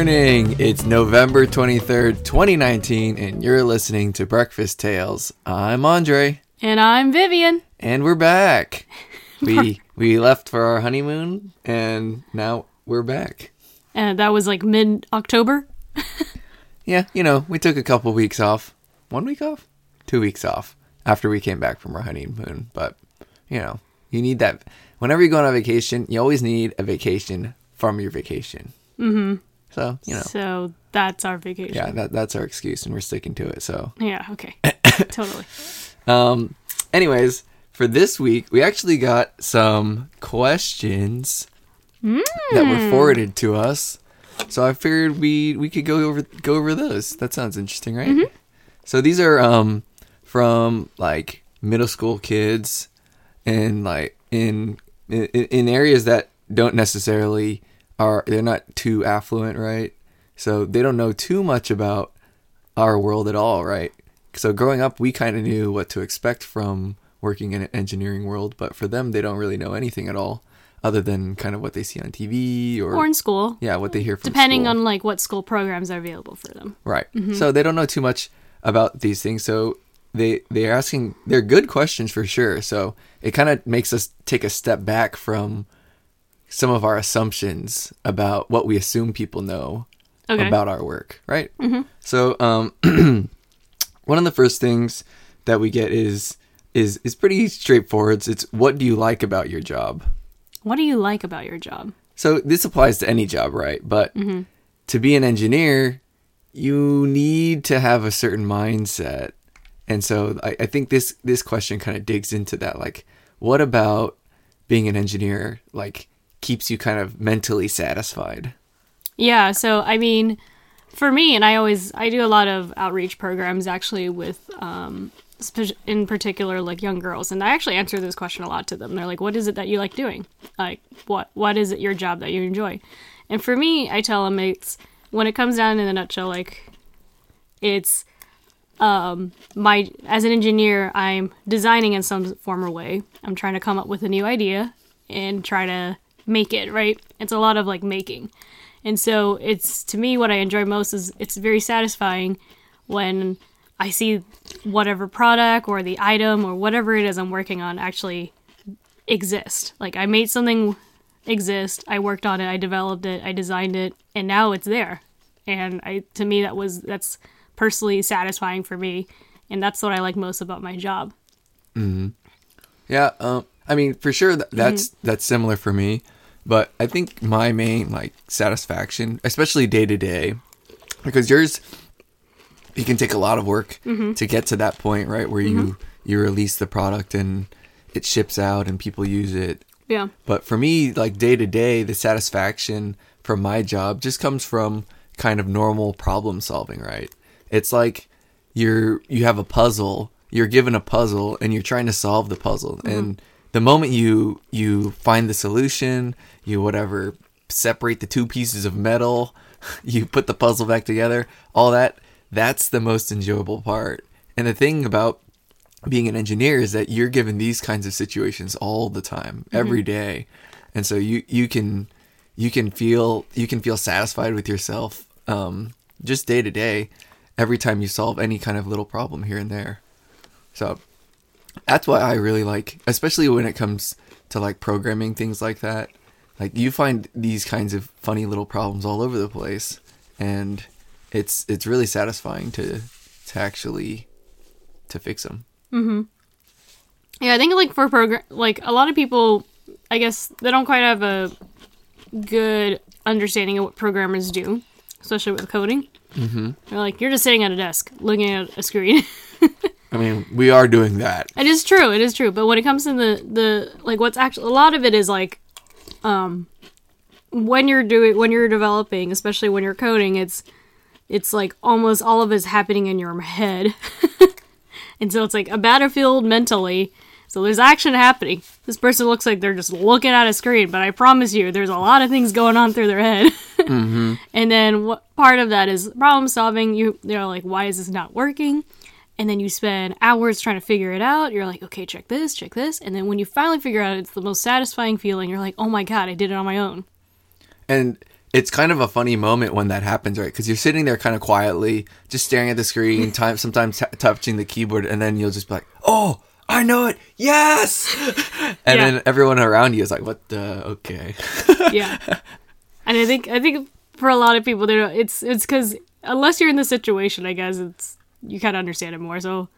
morning. It's November 23rd, 2019, and you're listening to Breakfast Tales. I'm Andre, And I'm Vivian. and we're back. We we left for our honeymoon, and now we're back. And that was like mid October. Yeah, you know, we took a couple weeks off. One week off? Two weeks off after we came back from our honeymoon. But, you know, you need that. Whenever you go on a vacation, you always need a vacation from your vacation. Mm-hmm. So, you know, So that's our vacation. yeah, that, that's our excuse, and we're sticking to it. So, Yeah, okay. totally. Um, anyways, for this week, we actually got some questions that were forwarded to us. So I figured we we could go over go over those. That sounds interesting, right? So these are um from like middle school kids and like in in, in areas that don't necessarily are they're not too affluent, right? So they don't know too much about our world at all, right? So growing up, we kind of knew what to expect from working in an engineering world, but for them, they don't really know anything at all, other than kind of what they see on TV or, Or in school. yeah, what they hear from Depending school. on like what school programs are available for them. right. Mm-hmm. So they don't know too much about these things. So they they're asking they're good questions for sure. So it kind of makes us take a step back from some of our assumptions about what we assume people know Okay. about our work, right? So, um, one of the first things that we get is is is pretty straightforward. It's what do you like about your job? what do you like about your job? So this applies to any job, right? But to be an engineer, you need to have a certain mindset, and so I, I think this this question kind of digs into that. Like, what about being an engineer? Like, keeps you kind of mentally satisfied? Yeah, so I mean, for me, and I always I do a lot of outreach programs actually with um in particular like young girls and I actually answer this question a lot to them. They're like, "What is it that you like doing? Like what what is it your job that you enjoy?" And for me, I tell them it's when it comes down in a nutshell like it's um my as an engineer, I'm designing in some form or way. I'm trying to come up with a new idea and try to make it, right? It's a lot of like making. And so it's to me what I enjoy most is it's very satisfying when I see whatever product or the item or whatever it is I'm working on actually exist. Like I made something exist, I worked on it, I developed it, I designed it, and now it's there. And I to me that was that's personally satisfying for me, and that's what I like most about my job. Hmm. Yeah, um, I mean, for sure that, that's that's similar for me, but I think my main like satisfaction, especially day to day, because yours, it can take a lot of work mm-hmm. to get to that point, right, where you mm-hmm. you release the product and it ships out and people use it. Yeah. But for me, like day to day, the satisfaction from my job just comes from kind of normal problem solving, right? It's like you're you have a puzzle, you're given a puzzle and you're trying to solve the puzzle. And mm-hmm. The moment you you find the solution, you whatever separate the two pieces of metal, you put the puzzle back together, all that that's the most enjoyable part. And the thing about being an engineer is that you're given these kinds of situations all the time, every day, and so you you can you can feel you can feel satisfied with yourself um, just day to day every time you solve any kind of little problem here and there. So that's why I really like, especially when it comes to like programming things like that. Like you find these kinds of funny little problems all over the place, and it's it's really satisfying to to actually to fix them. Mm-hmm. Yeah, I think like for program, like a lot of people, I guess they don't quite have a good understanding of what programmers do, especially with coding. Mm-hmm. They're like, you're just sitting at a desk looking at a screen. I mean, we are doing that. it is true, it is true. But when it comes to the the like, what's actually a lot of it is like, um, when you're doing when you're developing, especially when you're coding, it's it's like almost all of it's happening in your head. And so it's like a battlefield mentally. So there's action happening. This person looks like they're just looking at a screen, but I promise you, there's a lot of things going on through their head. And then what part of that is problem solving. You they're like, why is this not working? And then you spend hours trying to figure it out. You're like, okay, check this, check this. And then when you finally figure out, it's the most satisfying feeling. You're like, oh my god, I did it on my own. And it's kind of a funny moment when that happens, right? Because you're sitting there kind of quietly, just staring at the screen, time sometimes t- touching the keyboard, and then you'll just be like, "Oh, I know it, yes!" And Yeah. then everyone around you is like, "What the? Okay." yeah. And I think I think for a lot of people, they it's it's because unless you're in the situation, I guess it's you kind of understand it more. So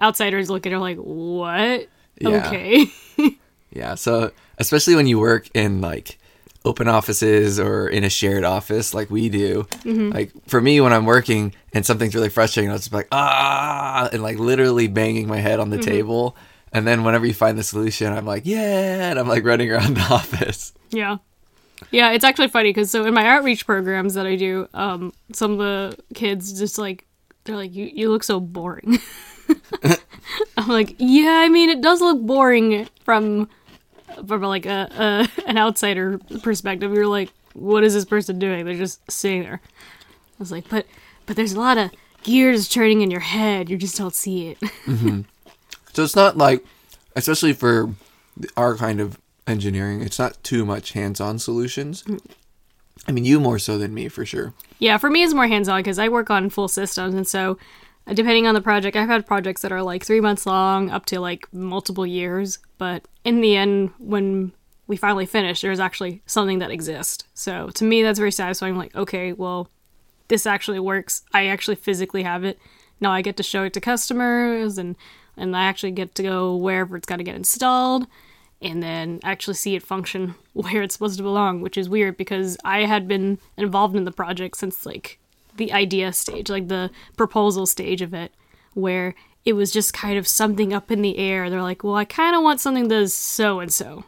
outsiders look at her like, what? Yeah. Okay. Yeah. So especially when you work in like open offices or in a shared office like we do, like for me when I'm working and something's really frustrating, I'll just be like ah and like literally banging my head on the table. And then whenever you find the solution, I'm like yeah, and I'm like running around the office. Yeah. Yeah, it's actually funny because so in my outreach programs that I do, um, some of the kids just like they're like, "You you look so boring." I'm like, "Yeah, I mean, it does look boring from from like a, a an outsider perspective. You're like, what is this person doing? They're just sitting there." I was like, "But but there's a lot of gears turning in your head. You just don't see it." Mm-hmm. So it's not like, especially for our kind of engineering, it's not too much hands-on solutions. Mm. I mean, you more so than me for sure. Yeah, for me, it's more hands on because I work on full systems. And so, uh, depending on the project, I've had projects that are like three months long up to like multiple years. But in the end, when we finally finish, there's actually something that exists. So, to me, that's very satisfying. Like, okay, well, this actually works. I actually physically have it. Now I get to show it to customers and and I actually get to go wherever it's got to get installed and then actually see it function where it's supposed to belong, which is weird because I had been involved in the project since like the idea stage, like the proposal stage of it, where it was just kind of something up in the air. They're like, well, I kind of want something that is so and so.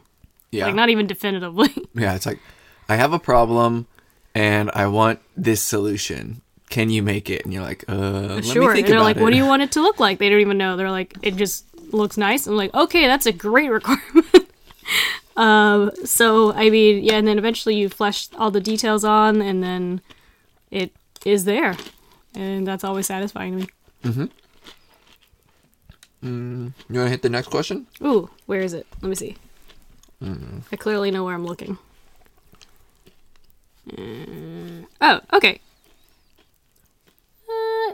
Yeah. Like, not even definitively. Yeah, it's like I have a problem and I want this solution. Can you make it? And you're like, uh, let sure. they're like, it. what do you want it to look like? They don't even know. They're like, it just looks nice. I'm like, okay, that's a great requirement. um, so, I mean, yeah, and then eventually you flesh all the details on, and then it is there. And that's always satisfying to me. You want to hit the next question? Ooh, where is it? Let me see. Mm-hmm. I clearly know where I'm looking. Uh, oh, okay. Uh,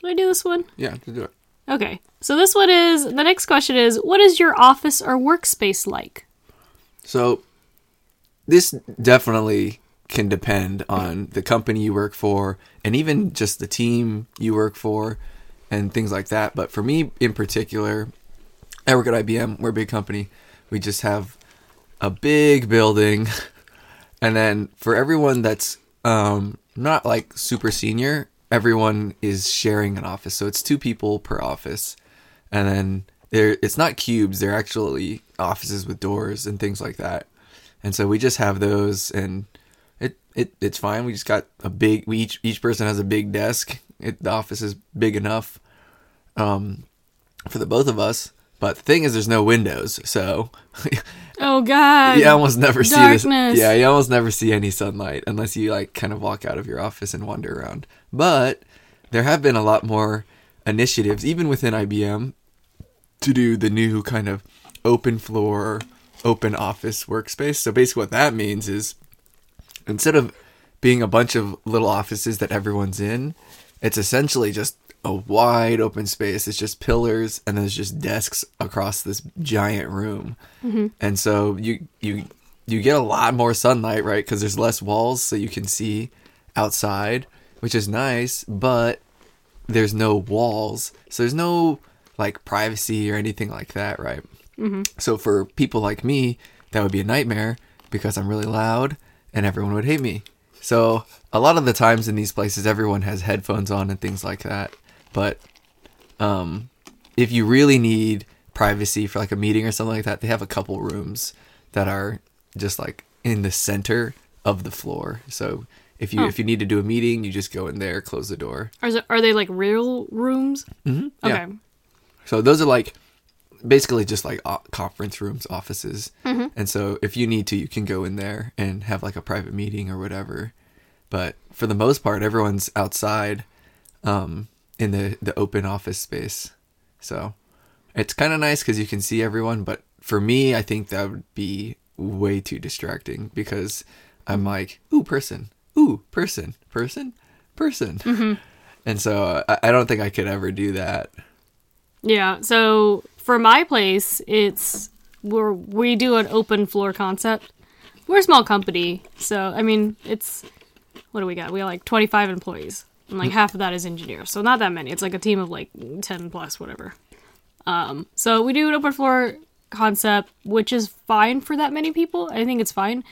should I do this one? Yeah, to do it. Okay. So this one is the next question is what is your office or workspace like? So this definitely can depend on the company you work for and even just the team you work for and things like that. But for me in particular, I work at IBM. We're a big company. We just have a big building. And then for everyone that's um, not like super senior, everyone is sharing an office. So it's two people per office. And then there it's not cubes, they're actually offices with doors and things like that. And so we just have those and it, it it's fine. We just got a big we each each person has a big desk. It, the office is big enough um for the both of us. But the thing is there's no windows. So Oh god. you almost never see this. Yeah, you almost never see any sunlight unless you like kind of walk out of your office and wander around. But there have been a lot more initiatives, even within IBM, to do the new kind of open floor, open office workspace. So basically, what that means is instead of being a bunch of little offices that everyone's in, it's essentially just a wide open space. It's just pillars and there's just desks across this giant room. Mm-hmm. And so you you you get a lot more sunlight, right? Because there's less walls, so you can see outside, which is nice. But there's no walls, so there's no like privacy or anything like that, right? Mm-hmm. So for people like me, that would be a nightmare because I'm really loud and everyone would hate me. So a lot of the times in these places, everyone has headphones on and things like that. But um, if you really need privacy for like a meeting or something like that, they have a couple rooms that are just like in the center of the floor. So if you Oh. if you need to do a meeting, you just go in there, close the door. Are, there, are they like real rooms? Mm-hmm. Okay. So those are like basically just like conference rooms, offices. And so if you need to, you can go in there and have like a private meeting or whatever. But for the most part, everyone's outside um, in the, the open office space. So it's kind of nice because you can see everyone. But for me, I think that would be way too distracting because I'm like, ooh, person, ooh, person, person, person. Mm-hmm. And so I, I don't think I could ever do that. Yeah. So for my place, it's we're we do an open floor concept. We're a small company, so I mean it's what do we got? We got like 25 employees, and like half of that is engineers. So not that many. It's like a team of like 10 plus, whatever. Um, so we do an open floor concept, which is fine for that many people. I think it's fine.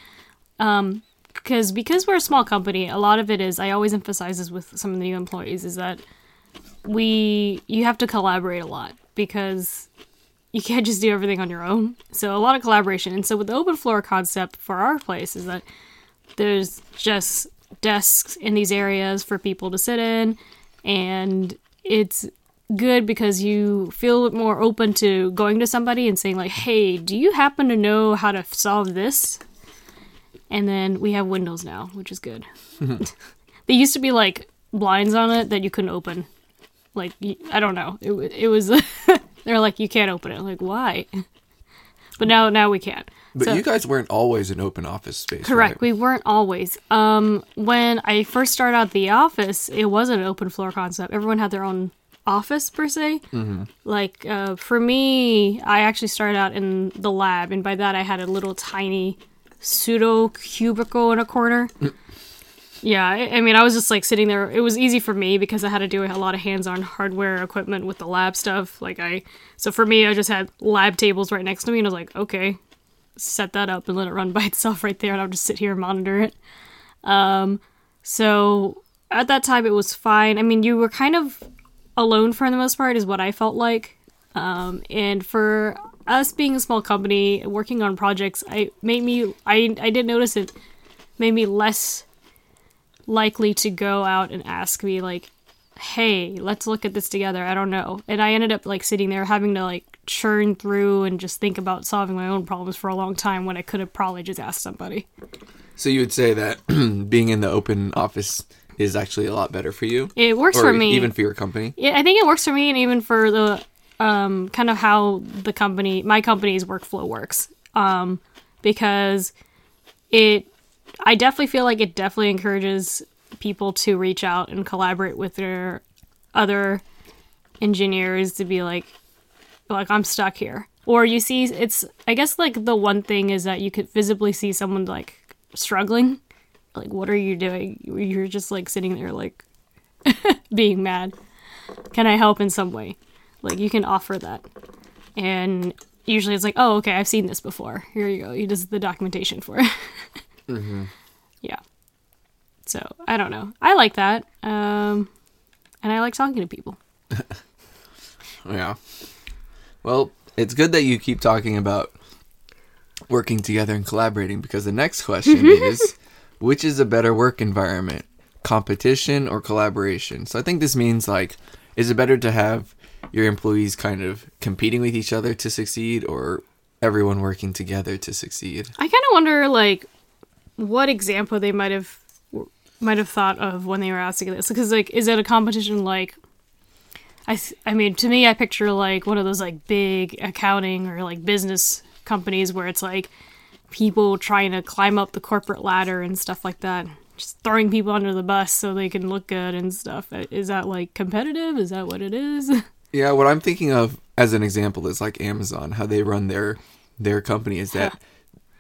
Um, because because we're a small company, a lot of it is I always emphasize this with some of the new employees is that we you have to collaborate a lot because you can't just do everything on your own. So a lot of collaboration. And so with the open floor concept for our place is that there's just desks in these areas for people to sit in and it's good because you feel more open to going to somebody and saying like, "Hey, do you happen to know how to solve this?" And then we have windows now, which is good. they used to be like blinds on it that you couldn't open. Like i don't know. It it was they're like you can't open it. I'm like why? But now now we can. But So- you guys weren't always an open office space. Correct. right? We weren't always. Um, when I first started out the office, it wasn't an open floor concept. Everyone had their own office per se. Mm-hmm. Like uh, for me, I actually started out in the lab, and by that I had a little tiny pseudo cubicle in a corner. Yeah, I, I mean, I was just like sitting there. It was easy for me because I had to do a lot of hands-on hardware equipment with the lab stuff. Like I, so for me, I just had lab tables right next to me, and I was like, okay, set that up and let it run by itself right there, and I'll just sit here and monitor it. Um, so at that time, it was fine. I mean, you were kind of alone for the most part, is what I felt like. Um, and for us being a small company, working on projects, I made me. I I did notice it made me less likely to go out and ask me like hey let's look at this together. I don't know. And i ended up like sitting there having to like churn through and just think about solving my own problems for a long time when i could have probably just asked somebody. So you would say that being in the open office is actually a lot better for you, it works or for me. even for your company. Yeah, I think it works for me, and even for the um, kind of how the company, my company's workflow works, um, because it, I definitely feel like it definitely encourages people to reach out and collaborate with their other engineers to be like, like I'm stuck here, or you see, it's I guess like the one thing is that you could visibly see someone like struggling, like what are you doing? You're just like sitting there like being mad can I help in some way? Like you can offer that. And usually it's like, oh, okay, I've seen this before. Here you go. He does the documentation for it. Mm-hmm. Yeah. So I don't know. I like that. Um, and I like talking to people. Yeah. Well, it's good that you keep talking about working together and collaborating because the next question is which is a better work environment? Competition or collaboration? So I think this means like is it better to have your employees kind of competing with each other to succeed or everyone working together to succeed? I kind of wonder like what example they might have might have thought of when they were asking this because like is it a competition like I, I mean to me I picture like one of those like big accounting or like business companies where it's like people trying to climb up the corporate ladder and stuff like that just throwing people under the bus so they can look good and stuff. Is that like competitive? Is that what it is? Yeah, what I'm thinking of as an example is like Amazon, how they run their their company is that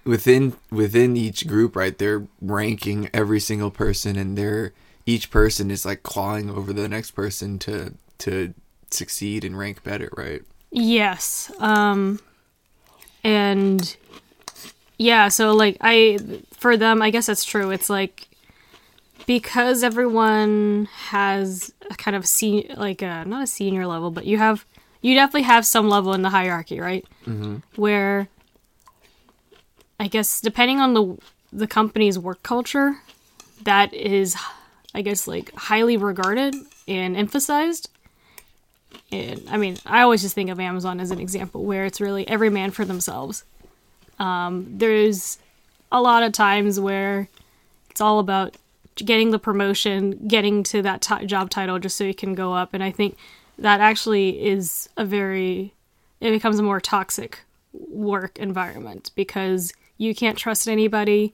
within within each group, right, they're ranking every single person and they're each person is like clawing over the next person to to succeed and rank better, right? Yes. Um and yeah, so like I for them, I guess that's true. It's like because everyone has a kind of se- like a not a senior level, but you have you definitely have some level in the hierarchy, right? Mm-hmm. Where I guess depending on the the company's work culture, that is I guess like highly regarded and emphasized and I mean, I always just think of Amazon as an example where it's really every man for themselves. Um, there's a lot of times where it's all about getting the promotion, getting to that ti job title just so you can go up, and I think that actually is a very it becomes a more toxic work environment because you can't trust anybody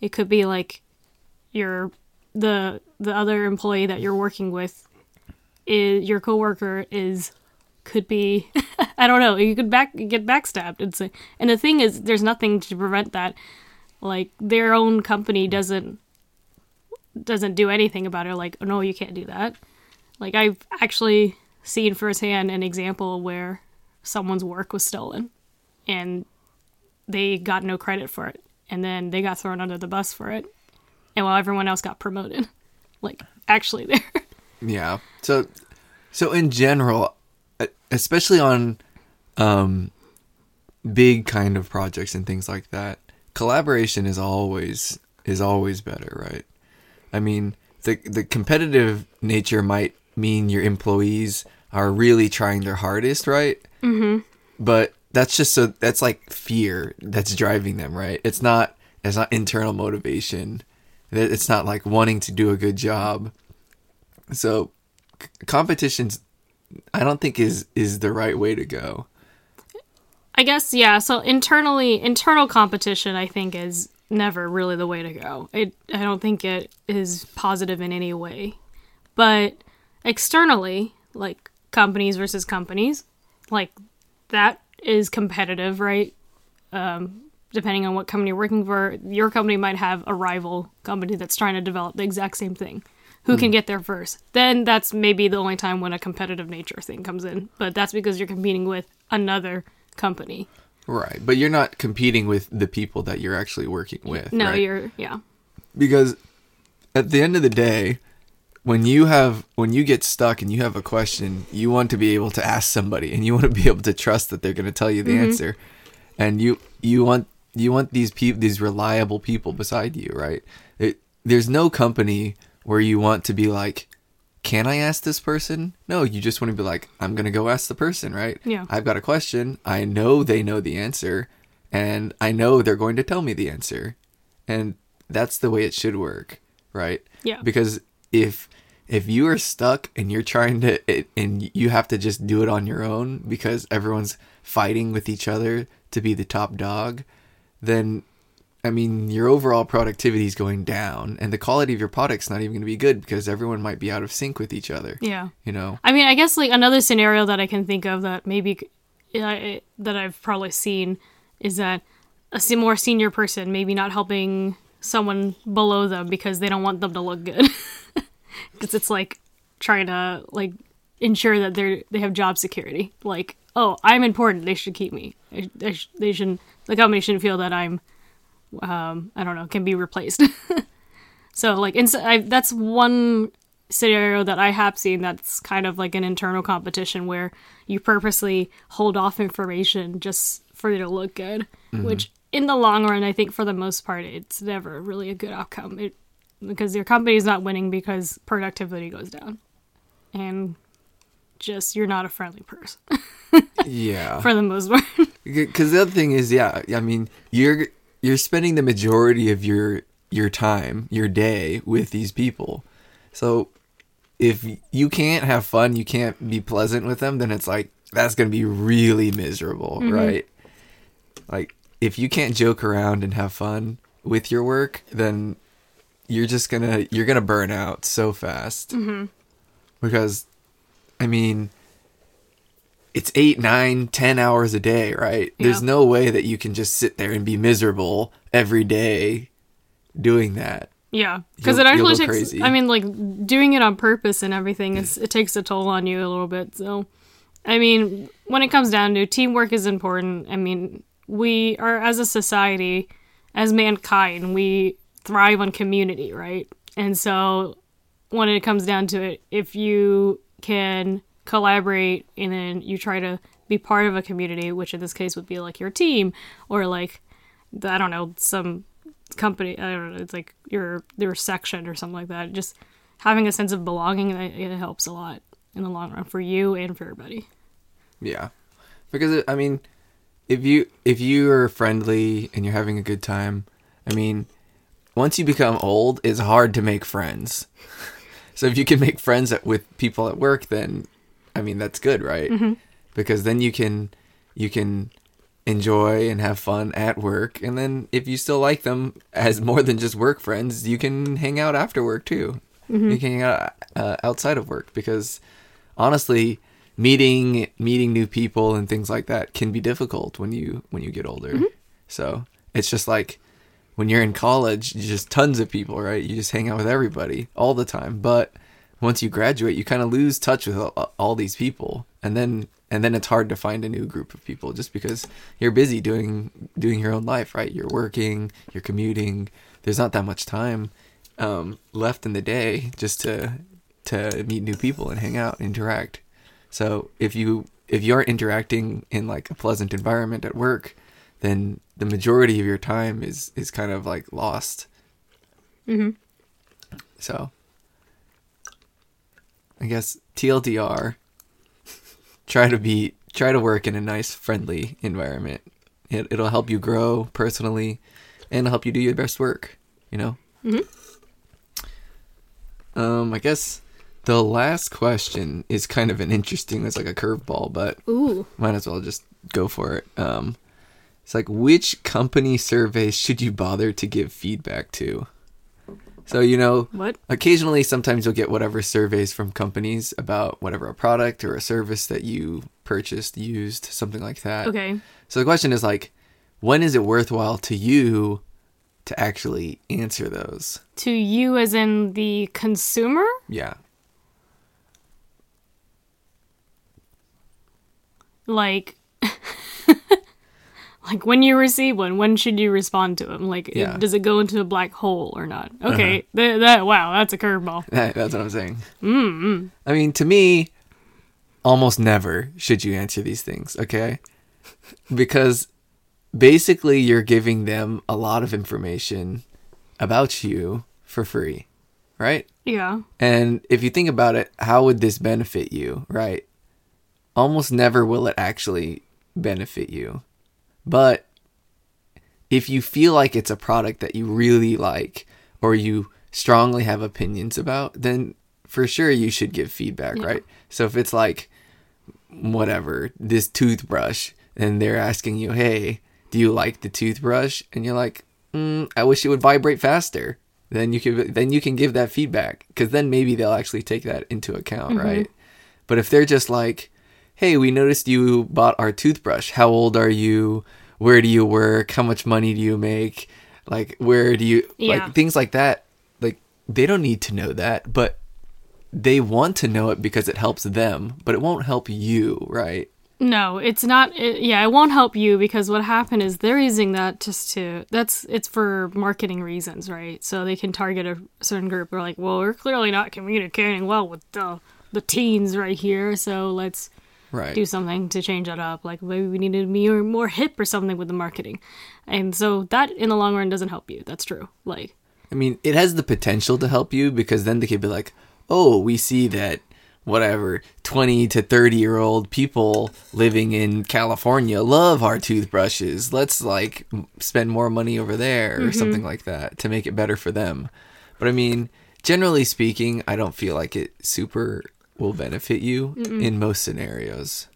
It could be like your the the other employee that you're working with is your coworker is could be I don't know. You could back get backstabbed. It's a, and the thing is, there's nothing to prevent that. Like their own company doesn't doesn't do anything about it. Like, oh, no, you can't do that. Like I've actually seen firsthand an example where someone's work was stolen, and they got no credit for it, and then they got thrown under the bus for it, and while everyone else got promoted, like actually there. Yeah. So, so in general, especially on um, big kind of projects and things like that, collaboration is always is always better, right? I mean, the the competitive nature might mean your employees are really trying their hardest, right? Mm-hmm. But that's just so that's like fear that's driving them, right? It's not it's not internal motivation. It's not like wanting to do a good job. So c- competitions I don't think is is the right way to go. I guess yeah. So internally, internal competition, I think, is never really the way to go. It, I don't think it is positive in any way. But externally, like companies versus companies, like that is competitive, right? Um, depending on what company you're working for, your company might have a rival company that's trying to develop the exact same thing. Who can get there first? Then that's maybe the only time when a competitive nature thing comes in. But that's because you're competing with another company. Right. But you're not competing with the people that you're actually working with. No, right? you're yeah. because at the end of the day when you have when you get stuck and you have a question you want to be able to ask somebody and you want to be able to trust that they're going to tell you the mm-hmm. answer. And you you want you want these people these reliable people beside you right? It, there's no company where you want to be like can i ask this person? No you just want to be like i'm going to go ask the person right? Yeah. i've got a question. I know they know the answer and i know they're going to tell me the answer. And that's the way it should work right? Yeah. because if if you are stuck and you're trying to it, and you have to just do it on your own because everyone's fighting with each other to be the top dog then i mean your overall productivity is going down and the quality of your product's not even going to be good because everyone might be out of sync with each other Yeah. you know I mean, I guess like another scenario that I can think of that maybe uh, that I've probably seen is that a more senior person maybe not helping someone below them because they don't want them to look good. Because it's like trying to like ensure that they're they have job security. Like, oh, I'm important. They should keep me. Sh- they shouldn't. The company shouldn't feel that I'm. Um, I don't know. Can be replaced. So like, ins- I, that's one scenario that I have seen that's kind of like an internal competition where you purposely hold off information just for it to look good, which in the long run, I think for the most part, it's never really a good outcome. It, because your company's not winning because productivity goes down, and just you're not a friendly person. Yeah. For the most part. because the other thing is yeah i mean you're you're spending the majority of your your time your day with these people. So if you can't have fun you can't be pleasant with them then it's like that's going to be really miserable mm-hmm. right? Like if you can't joke around and have fun with your work then you're just gonna you're gonna burn out so fast mm-hmm. because i mean it's eight, nine, ten hours a day, right? There's no way that you can just sit there and be miserable every day doing that. Yeah, because it actually takes. crazy. I mean, like doing it on purpose and everything is it takes a toll on you a little bit. So, I mean, when it comes down to teamwork is important. I mean, we are as a society, as mankind, we thrive on community, right? And so, when it comes down to it, if you can collaborate and then you try to be part of a community, which in this case would be like your team or like I don't know some company i don't know it's like your your section or something like that just having a sense of belonging it, it helps a lot in the long run for you and for everybody Yeah, because I mean, if you if you are friendly and you're having a good time, I mean, once you become old, it's hard to make friends. so if you can make friends at, with people at work, then I mean that's good, right? Mm-hmm. Because then you can you can enjoy and have fun at work. And then if you still like them as more than just work friends, you can hang out after work too. Mm-hmm. You can hang out uh, outside of work because honestly, meeting meeting new people and things like that can be difficult when you when you get older. Mm-hmm. So it's just like when you're in college, you just tons of people, right? You just hang out with everybody all the time. But once you graduate, you kind of lose touch with all, all these people, and then and then it's hard to find a new group of people just because you're busy doing doing your own life, right? You're working, you're commuting. There's not that much time um, left in the day just to to meet new people and hang out, interact. So if you if you aren't interacting in like a pleasant environment at work, then the majority of your time is is kind of like lost. Mhm. So I guess TLDR try to be try to work in a nice friendly environment. It it'll help you grow personally and help you do your best work, you know? Mhm. Um I guess the last question is kind of an interesting it's like a curveball, but Ooh. might as well just go for it. Um, it's like which company surveys should you bother to give feedback to? So you know, What? occasionally, sometimes you'll get whatever surveys from companies about whatever a product or a service that you purchased, used, something like that. Okay. So the question is like, when is it worthwhile to you to actually answer those? To you as in the consumer? Yeah. Like like when you receive one, when should you respond to them? Like, it- Yeah. does it go into a black hole or not? Okay, th- that wow, that's a curveball. That, that's what I'm saying. Mm-hmm. I mean, to me, almost never should you answer these things, okay? Because basically, you're giving them a lot of information about you for free, right? Yeah. And if you think about it, how would this benefit you, right? Almost never will it actually benefit you. But if you feel like it's a product that you really like or you strongly have opinions about, then for sure you should give feedback, Yeah. right? So if it's like whatever, this toothbrush and they're asking you, "Hey, do you like the toothbrush?" and you're like, mm, "I wish it would vibrate faster." Then you can then you can give that feedback cuz then maybe they'll actually take that into account, right? But if they're just like, "Hey, we noticed you bought our toothbrush. How old are you? Where do you work? How much money do you make? Like where do you Yeah. like things like that?" Like they don't need to know that, but they want to know it because it helps them, but it won't help you, right? No, it's not. It, yeah, it won't help you because what happened is they're using that just to. That's it's for marketing reasons, right? So they can target a certain group. They're like, well, we're clearly not communicating well with the the teens right here, so let's Right. do something to change that up. Like maybe we need to be more, more hip or something with the marketing, and so that in the long run doesn't help you. That's true. Like I mean, it has the potential to help you because then they could be like, "Oh, we see that whatever 20 to 30 year old people living in California love our toothbrushes. Let's like spend more money over there or mm-hmm. something like that to make it better for them." But I mean, generally speaking, I don't feel like it super will benefit you in most scenarios.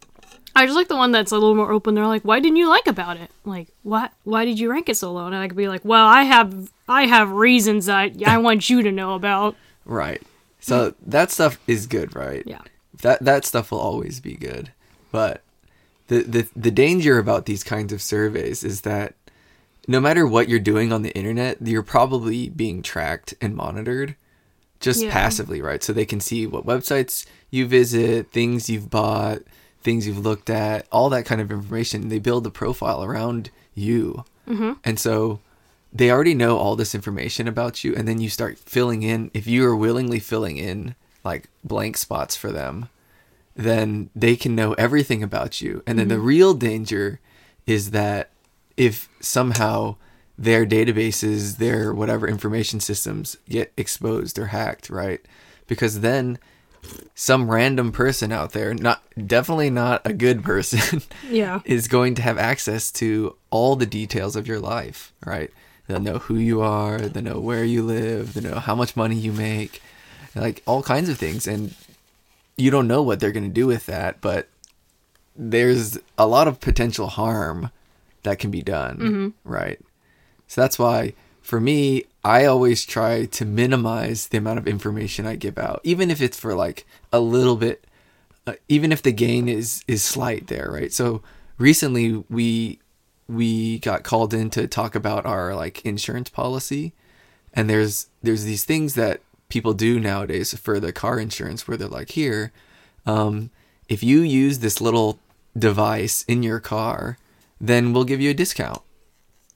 I just like the one that's a little more open. They're like, "Why didn't you like about it? Like, why why did you rank it so low?" And I could be like, "Well, I have I have reasons that I want you to know about." Right. So that stuff is good, right? Yeah. That that stuff will always be good. But the the the danger about these kinds of surveys is that no matter what you're doing on the internet, you're probably being tracked and monitored just Yeah. passively, right? So they can see what websites you visit, things you've bought, things you've looked at, all that kind of information. They build a profile around you. Mm-hmm. And so they already know all this information about you and then you start filling in if you are willingly filling in like blank spots for them then they can know everything about you and then the real danger is that if somehow their databases their whatever information systems get exposed or hacked right because then some random person out there not definitely not a good person Yeah. is going to have access to all the details of your life, right? They'll know who you are, they'll know where you live, they'll know how much money you make, like all kinds of things. And you don't know what they're going to do with that, but there's a lot of potential harm that can be done, mm-hmm. right? So that's why for me, I always try to minimize the amount of information I give out, even if it's for like a little bit, uh, even if the gain is is slight there, right? So recently we we got called in to talk about our like insurance policy, and there's there's these things that people do nowadays for the car insurance where they're like, here, um, if you use this little device in your car, then we'll give you a discount.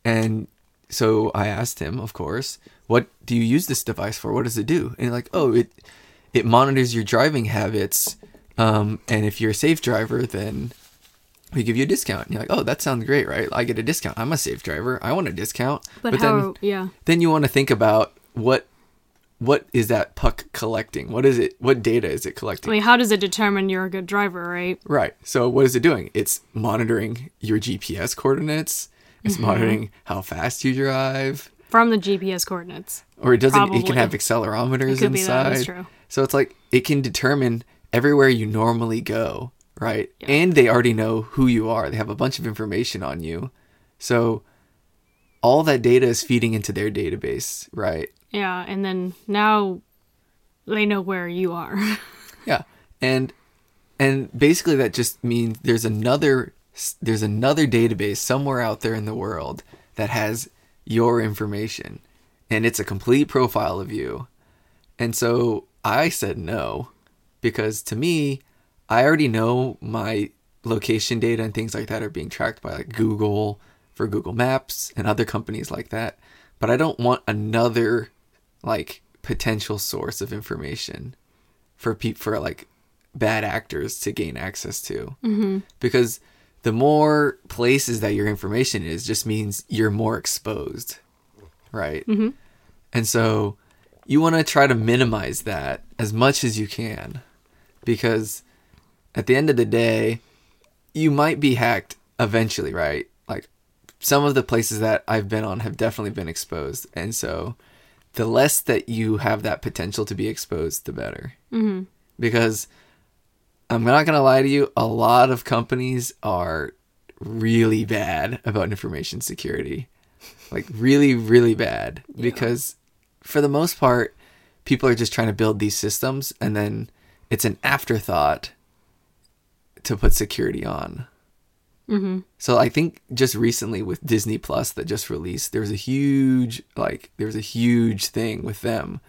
And so I asked him, of course, what do you use this device for? What does it do? And like, oh, it it monitors your driving habits. Um, and if you're a safe driver, then we give you a discount. And you're like, oh, that sounds great, right? I get a discount. I'm a safe driver. I want a discount. But, how? yeah. then you want to think about what what is that puck collecting? What is it? What data is it collecting? I mean, how does it determine you're a good driver, right? Right. So what is it doing? It's monitoring your GPS coordinates. It's Mm-hmm. monitoring how fast you drive. From the GPS coordinates. Or it doesn't it can have accelerometers It inside. that, that's true. So it's like it can determine everywhere you normally go, right? And they already know who you are. They have a bunch of information on you. So all that data is feeding into their database, right? Yeah, and then now they know where you are. Yeah, and and basically that just means there's another there's another database somewhere out there in the world that has your information, and it's a complete profile of you. And so I said no, because to me, I already know my location data and things like that are being tracked by like Google for Google Maps and other companies like that. But I don't want another like potential source of information for people for like bad actors to gain access to mm-hmm. because the more places that your information is just means you're more exposed right mm-hmm. and so you want to try to minimize that as much as you can because at the end of the day you might be hacked eventually right like some of the places that i've been on have definitely been exposed and so the less that you have that potential to be exposed the better mm-hmm. because I'm not gonna lie to you, a lot of companies are really bad about information security. Like really, really bad. Because for the most part, people are just trying to build these systems and then it's an afterthought to put security on. mm-hmm. So I think just recently with Disney Plus that just released, there was a huge like there was a huge thing with them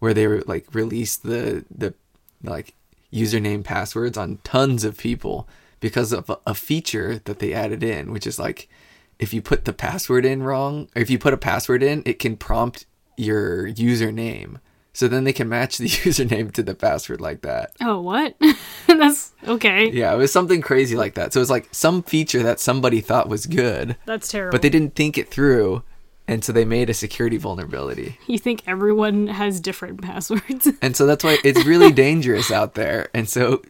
where they were like released the the like username passwords on tons of people because of a, feature that they added in, which is like if you put the password in wrong, or if you put a password in, it can prompt your username. So then they can match the username to the password like that. Oh, what? That's okay. Yeah, it was something crazy like that. So it's like some feature that somebody thought was good, That's terrible. but they didn't think it through, and so they made a security vulnerability. you think everyone has different passwords? And so that's why it's really dangerous out there. And so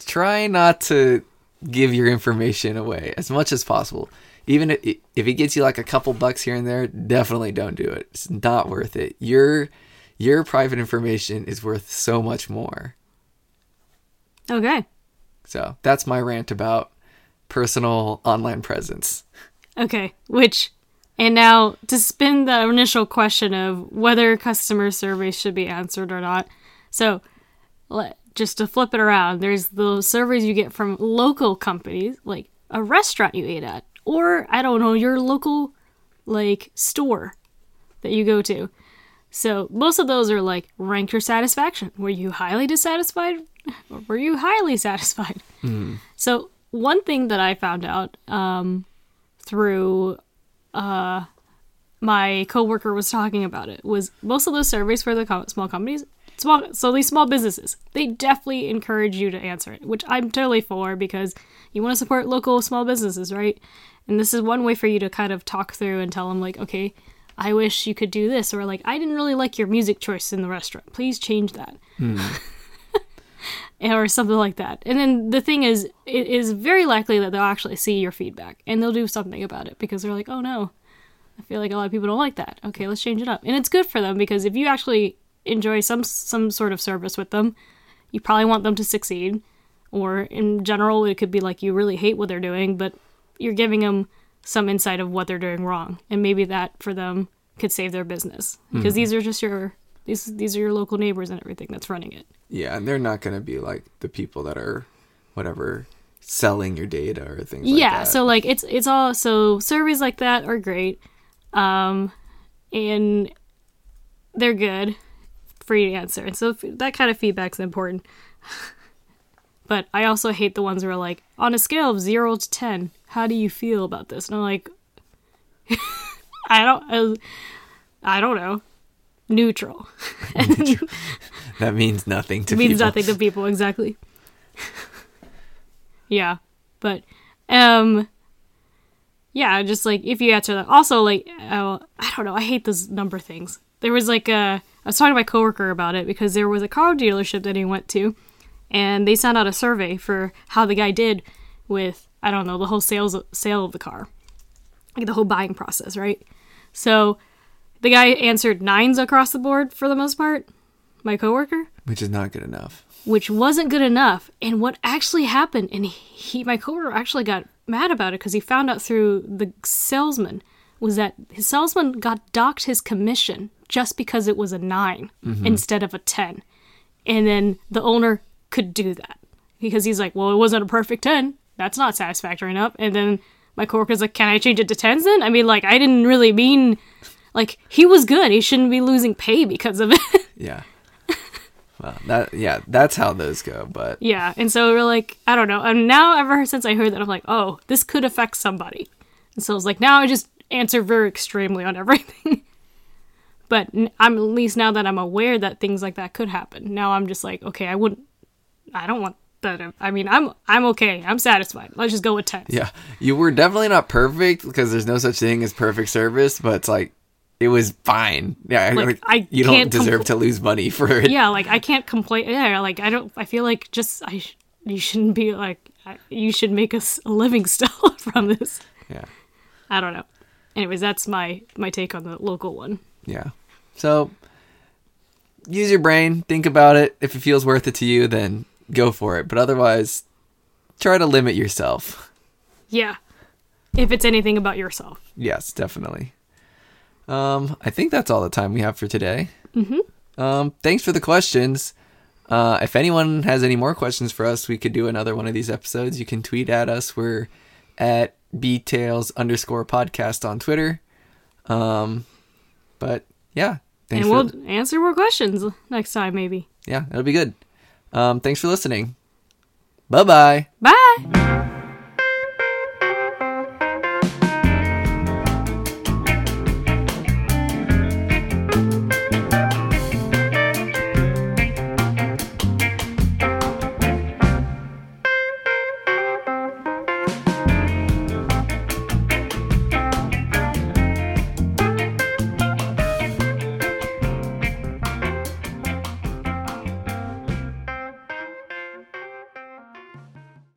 try not to give your information away as much as possible. Even if if it gets you like a couple bucks here and there, definitely don't do it. It's not worth it. Your your private information is worth so much more. okay. So that's my rant about personal online presence. Okay. Which, and now to spin the initial question of whether customer surveys should be answered or not. So, let, just to flip it around, there's the surveys you get from local companies, like a restaurant you ate at, or I don't know, your local like store that you go to. So most of those are like rank your satisfaction. Were you highly dissatisfied or were you highly satisfied? So one thing that I found out um, through uh, my coworker was talking about it was most of those surveys for the co- small companies, small so these small businesses, they definitely encourage you to answer it, which I'm totally for because you want to support local small businesses, right? And this is one way for you to kind of talk through and tell them like, okay, I wish you could do this, or like, I didn't really like your music choice in the restaurant. Please change that or something like that. And then the thing is, it is very likely that they'll actually see your feedback and they'll do something about it because they're like, oh no, I feel like a lot of people don't like that. Okay, let's change it up. And it's good for them because if you actually enjoy some some sort of service with them, you probably want them to succeed. Or in general, it could be like you really hate what they're doing, but you're giving them some insight of what they're doing wrong, and maybe that for them could save their business because mm-hmm. these are just your these these are your local neighbors and everything that's running it. Yeah, and they're not going to be like the people that are whatever selling your data or things like yeah that. so like it's it's all so surveys like that are great um and they're good free to answer and so f- that kind of feedback's important but i also hate the ones where like on a scale of 0 to 10 how do you feel about this and i'm like i don't uh, i don't know neutral. That means nothing to people. means people. nothing to people exactly. Yeah but um yeah just like if you answer that. Also like uh, i don't know i hate those number things. There was like a i was talking to my coworker about it because there was a car dealership that he went to and they sent out a survey for how the guy did with i don't know the whole sales sale of the car. Like the whole buying process right? So the guy answered nines across the board for the most part my coworker which is not good enough. which wasn't good enough. And what actually happened, and he, my coworker actually got mad about it because he found out through the salesman was that his salesman got docked his commission just because it was a 9 mm-hmm. instead of a 10. And then the owner could do that because he's like, well, it wasn't a perfect 10. That's not satisfactory enough. And then my coworker's like, can I change it to 10s then? I mean, like, I didn't really mean, like, he was good. He shouldn't be losing pay because of it. Yeah. well, that yeah, that's how those go. But Yeah, and so we're like, I don't know. And now, ever since I heard that, I'm like, oh, this could affect somebody. And so I was like, now I just answer very extremely on everything. but I'm at least now that I'm aware that things like that could happen. Now I'm just like, okay, I wouldn't. I don't want that. I mean, I'm I'm okay. I'm satisfied. Let's just go with ten. yeah, you were definitely not perfect because there's no such thing as perfect service. But it's like it was fine. Yeah, Like, I you don't deserve compl- to lose money for it. Yeah, like I can't complain. Yeah, like I don't. I feel like just I. Sh- you shouldn't be like. You should make us a living still from this. yeah. I don't know. Anyways, that's my my take on the local one. Yeah. So use your brain, think about it. If it feels worth it to you, then go for it. But otherwise, try to limit yourself. Yeah. If it's anything about yourself. Yes, definitely. Um, I think that's all the time we have for today. Mm-hmm. Um, thanks for the questions. Uh, if anyone has any more questions for us, we could do another one of these episodes. You can tweet at us. We're at btails underscore podcast on Twitter. Um, but yeah, thanks and we'll answer more questions next time, maybe. yeah, it'll be good. Um, thanks for listening. Bye bye. Bye!